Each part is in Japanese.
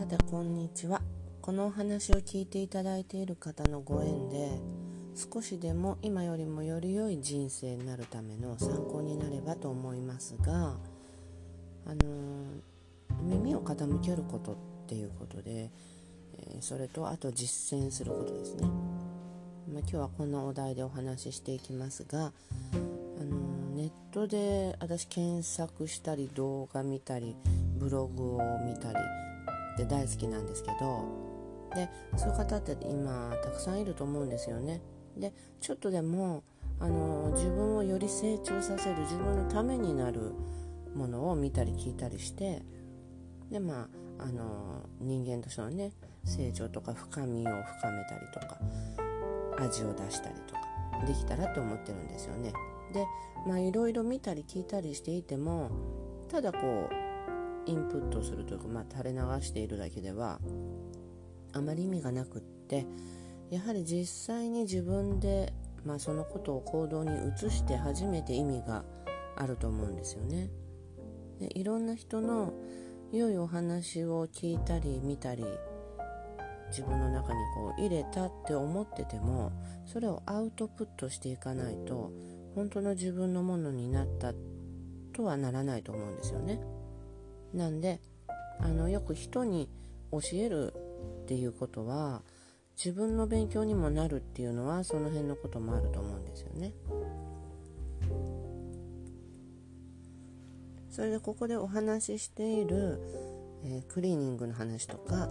さてこんにちは。このお話を聞いていただいている方のご縁で少しでも今よりもより良い人生になるための参考になればと思いますが、あの、耳を傾けることっていうことで、え、それとあと実践することですね、まあ、今日はこんなお題でお話ししていきますが、あの、ネットで私検索したり動画見たりブログを見たりって大好きなんですけどでそういう方って今たくさんいると思うんですよね。でちょっとでもあの自分をより成長させる自分のためになるものを見たり聞いたりしてでまああの人間としてのね成長とか深みを深めたりとか味を出したりとかできたらと思ってるんですよね。でまあいろいろ見たり聞いたりしていてもただこうインプットするというか、まあ、垂れ流しているだけではあまり意味がなくってやはり実際に自分で、まあ、そのことを行動に移して初めて意味があると思うんですよね。でいろんな人の良いお話を聞いたり見たり自分の中にこう入れたって思っててもそれをアウトプットしていかないと本当の自分のものになったとはならないと思うんですよね。なんであのよく人に教えるっていうことは自分の勉強にもなるっていうのはその辺のこともあると思うんですよね。それでここでお話ししている、えー、クリーニングの話とか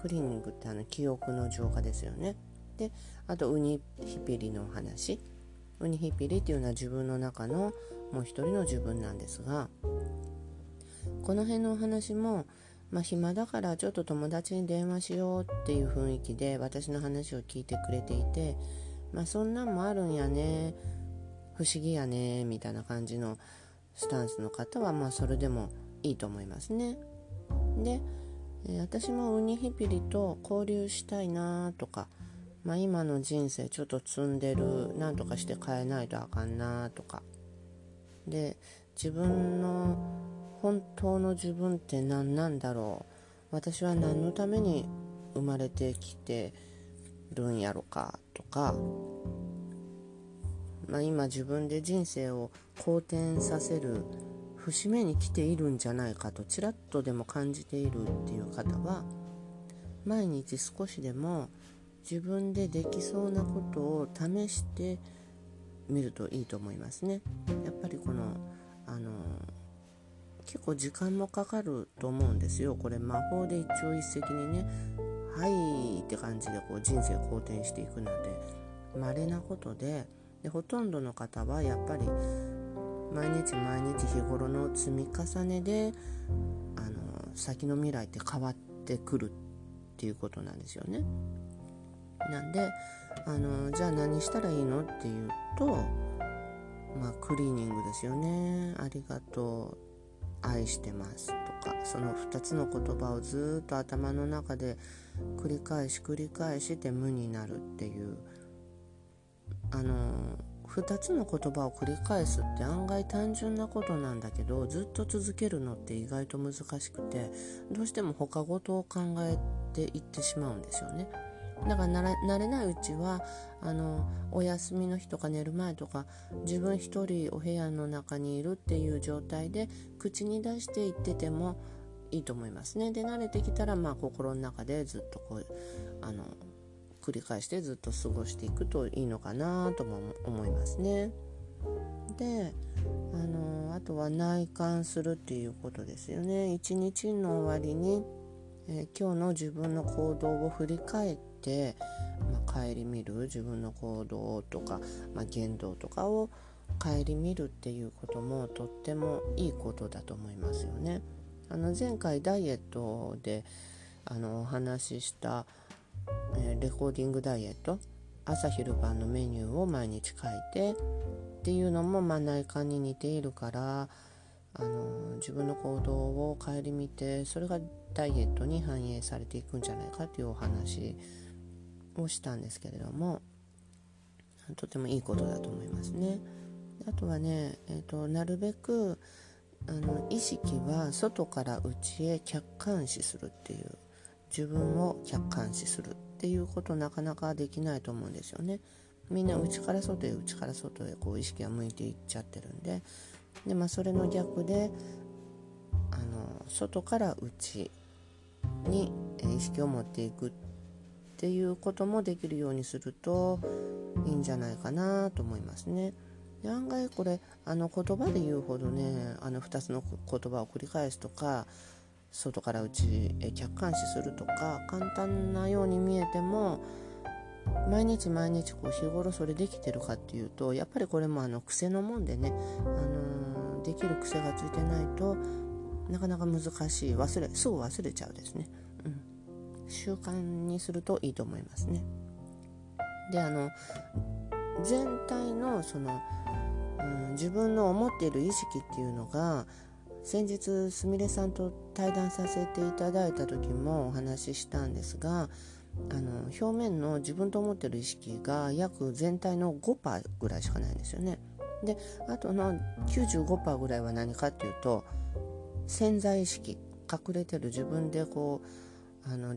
クリーニングってあの記憶の浄化ですよね。であとウニヒピリのお話ウニヒピリっていうのは自分の中のもう一人の自分なんですがこの辺のお話も、まあ、暇だからちょっと友達に電話しようっていう雰囲気で私の話を聞いてくれていて、まあ、そんなんもあるんやね不思議やねみたいな感じのスタンスの方はまあそれでもいいと思いますね。で、私もウニヒピリと交流したいなとか、まあ、今の人生ちょっと積んでるなんとかして変えないとあかんなとかで自分の本当の自分って何なんだろう私は何のために生まれてきてるんやろかとか、まあ、今自分で人生を好転させる節目に来ているんじゃないかとちらっとでも感じているっていう方は毎日少しでも自分でできそうなことを試してみるといいと思いますね。やっぱりこのあの結構時間もかかると思うんですよ。これ魔法で一朝一夕にねはいって感じでこう人生好転していくので稀なことで。でほとんどの方はやっぱり毎日毎日日頃の積み重ねであの先の未来って変わってくるっていうことなんですよね。なんであのじゃあ何したらいいのっていうとまあクリーニングですよね。ありがとう。愛してますとかその2つの言葉をずっと頭の中で繰り返し繰り返して無になるっていうあの2つの言葉を繰り返すって案外単純なことなんだけどずっと続けるのって意外と難しくてどうしても他事を考えていってしまうんですよね。だから慣れないうちはあのお休みの日とか寝る前とか自分一人お部屋の中にいるっていう状態で口に出して言っててもいいと思いますね。で慣れてきたらまあ心の中でずっとこうあの繰り返してずっと過ごしていくといいのかなとも思いますね。であのあとは内観するっていうことですよね。一日の終わりに、えー、今日の自分の行動を振り返ってて、まあ、顧みる自分の行動とか、まあ、言動とかを顧みるっていうこともとってもいいことだと思いますよね。あの前回ダイエットであのお話しした、えー、レコーディングダイエット朝昼晩のメニューを毎日書いてっていうのも、まあ、内観に似ているからあの自分の行動を顧みてそれがダイエットに反映されていくんじゃないかというお話をしたんですけれどもとてもいいことだと思いますね。あとはね、えーと、なるべくあの意識は外から内へ客観視するっていう自分を客観視するっていうことなかなかできないと思うんですよね。みんな内から外へ内から外へこう意識が向いていっちゃってるんでで、まあ、それの逆であの外から内に意識を持っていくっっていうこともできるようにするといいんじゃないかなと思いますね。で案外これあの言葉で言うほどねあの2つの言葉を繰り返すとか外から内へ客観視するとか簡単なように見えても毎日毎日こう日頃それできてるかっていうとやっぱりこれもあの癖のもんでね、あのー、できる癖がついてないとなかなか難しい忘れすぐ忘れちゃうですね、習慣にするといいと思いますねであの全体のその、うん、自分の思っている意識っていうのが先日すみれさんと対談させていただいた時もお話ししたんですがあの表面の自分と思ってる意識が約全体の5%ぐらいしかないんですよね。であとの95%ぐらいは何かっていうと潜在意識隠れてる自分でこうあの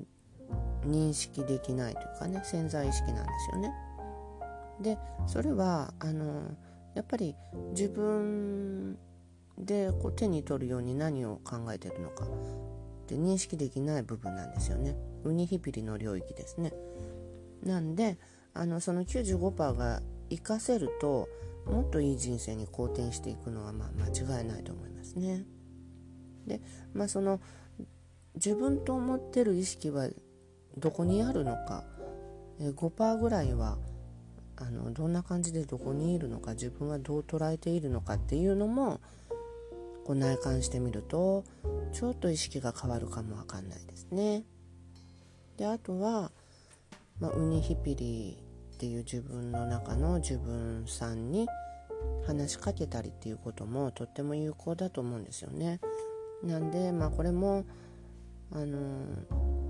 認識できないというかね潜在意識なんですよね。でそれはあのやっぱり自分でこう手に取るように何を考えてるのかって認識できない部分なんですよね。ウニヒピリの領域ですね。なんであのその95%が活かせるともっといい人生に好転していくのはまあ間違いないと思いますね。でまあその自分と思ってる意識はどこにあるのか5%ぐらいはあのどんな感じでどこにいるのか自分はどう捉えているのかっていうのもこう内観してみるとちょっと意識が変わるかもわかんないですね。であとは、まあ、ウニヒピリっていう自分の中の自分さんに話しかけたりっていうこともとっても有効だと思うんですよね。なんでまあこれもあの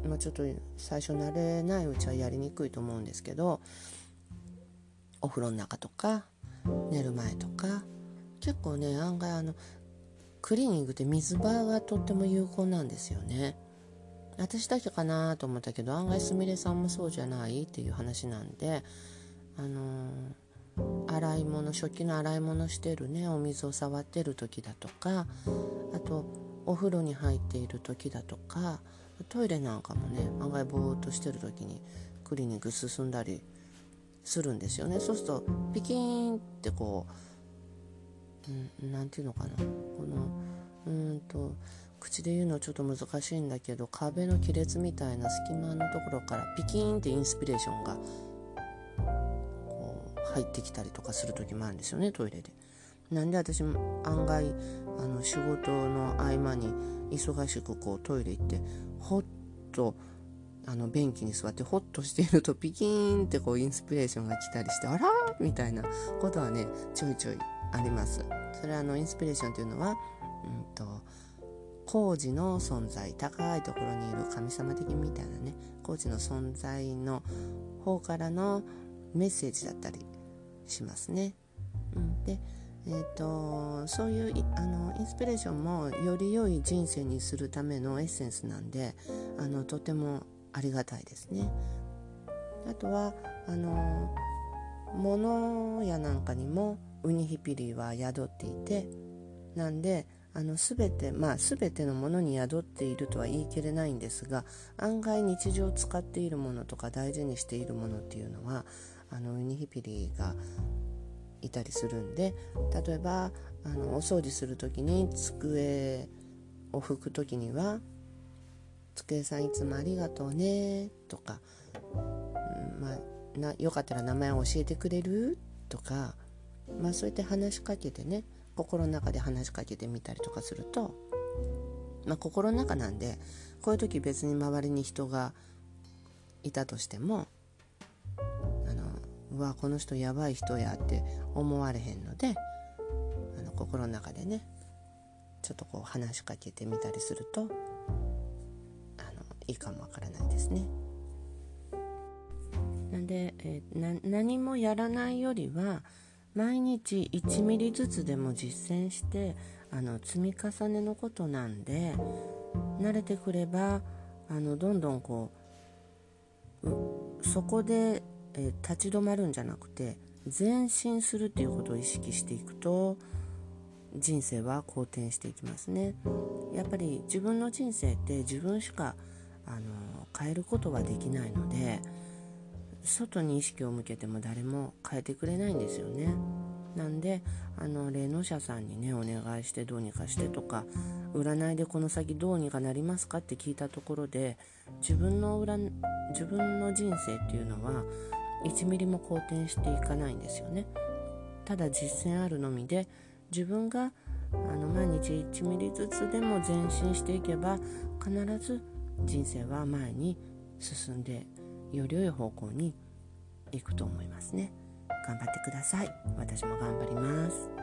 まあ、ちょっと最初慣れないうちはやりにくいと思うんですけどお風呂の中とか寝る前とか結構ね案外あのクリーニングって水場がとっても有効なんですよね。私だけかなと思ったけど案外すみれさんもそうじゃないっていう話なんであのー、洗い物食器の洗い物してるねお水を触ってる時だとかあとお風呂に入っている時だとかトイレなんかもね案外ぼーっとしてる時にクリニング進んだりするんですよねそうするとピキーンってこう何、うん、て言うのかなこのうんと口で言うのちょっと難しいんだけど壁の亀裂みたいな隙間のところからピキーンってインスピレーションがこう入ってきたりとかする時もあるんですよねトイレで。なんで私も案外あの仕事の合間に忙しくこうトイレ行ってほっとあの便器に座ってホッとしているとピキーンってこうインスピレーションが来たりしてあらみたいなことはねちょいちょいあります。それはあのインスピレーションというのは、うんと工事の存在高いところにいる神様的みたいなね工事の存在の方からのメッセージだったりしますね。うん、でえーと、そういうあのインスピレーションもより良い人生にするためのエッセンスなんであのとてもありがたいですね。あとはあの物やなんかにもウニヒピリは宿っていてなんであの全てまあ全てのものに宿っているとは言い切れないんですが案外日常使っているものとか大事にしているものっていうのはあのウニヒピリがいたりするんで例えばあのお掃除する時に机を拭く時には「机さんいつもありがとうね」とか、まあ、なよかったら名前を教えてくれる？とか、まあ、そうやって話しかけてね心の中で話しかけてみたりとかすると、まあ、心の中なんでこういう時別に周りに人がいたとしてもうわこの人やばい人やって思われへんのであの心の中でねちょっとこう話しかけてみたりするとあのいいかもわからないですね。なんで、えー、何もやらないよりは毎日1ミリずつでも実践してあの積み重ねのことなんで慣れてくればあのどんどんこうそこで、えー、立ち止まるんじゃなくて前進するっていうことを意識していくと人生は好転していきますね。やっぱり自分の人生って自分しかあの変えることはできないので外に意識を向けても誰も変えてくれないんですよね。なんであの霊能者さんにねお願いしてどうにかしてとか占いでこの先どうにかなりますかって聞いたところで自分の占自分の人生っていうのは1ミリも好転していかないんですよね。ただ実践あるのみで自分があの毎日1ミリずつでも前進していけば必ず人生は前に進んでより良い方向に行くと思いますね。頑張ってください。私も頑張ります。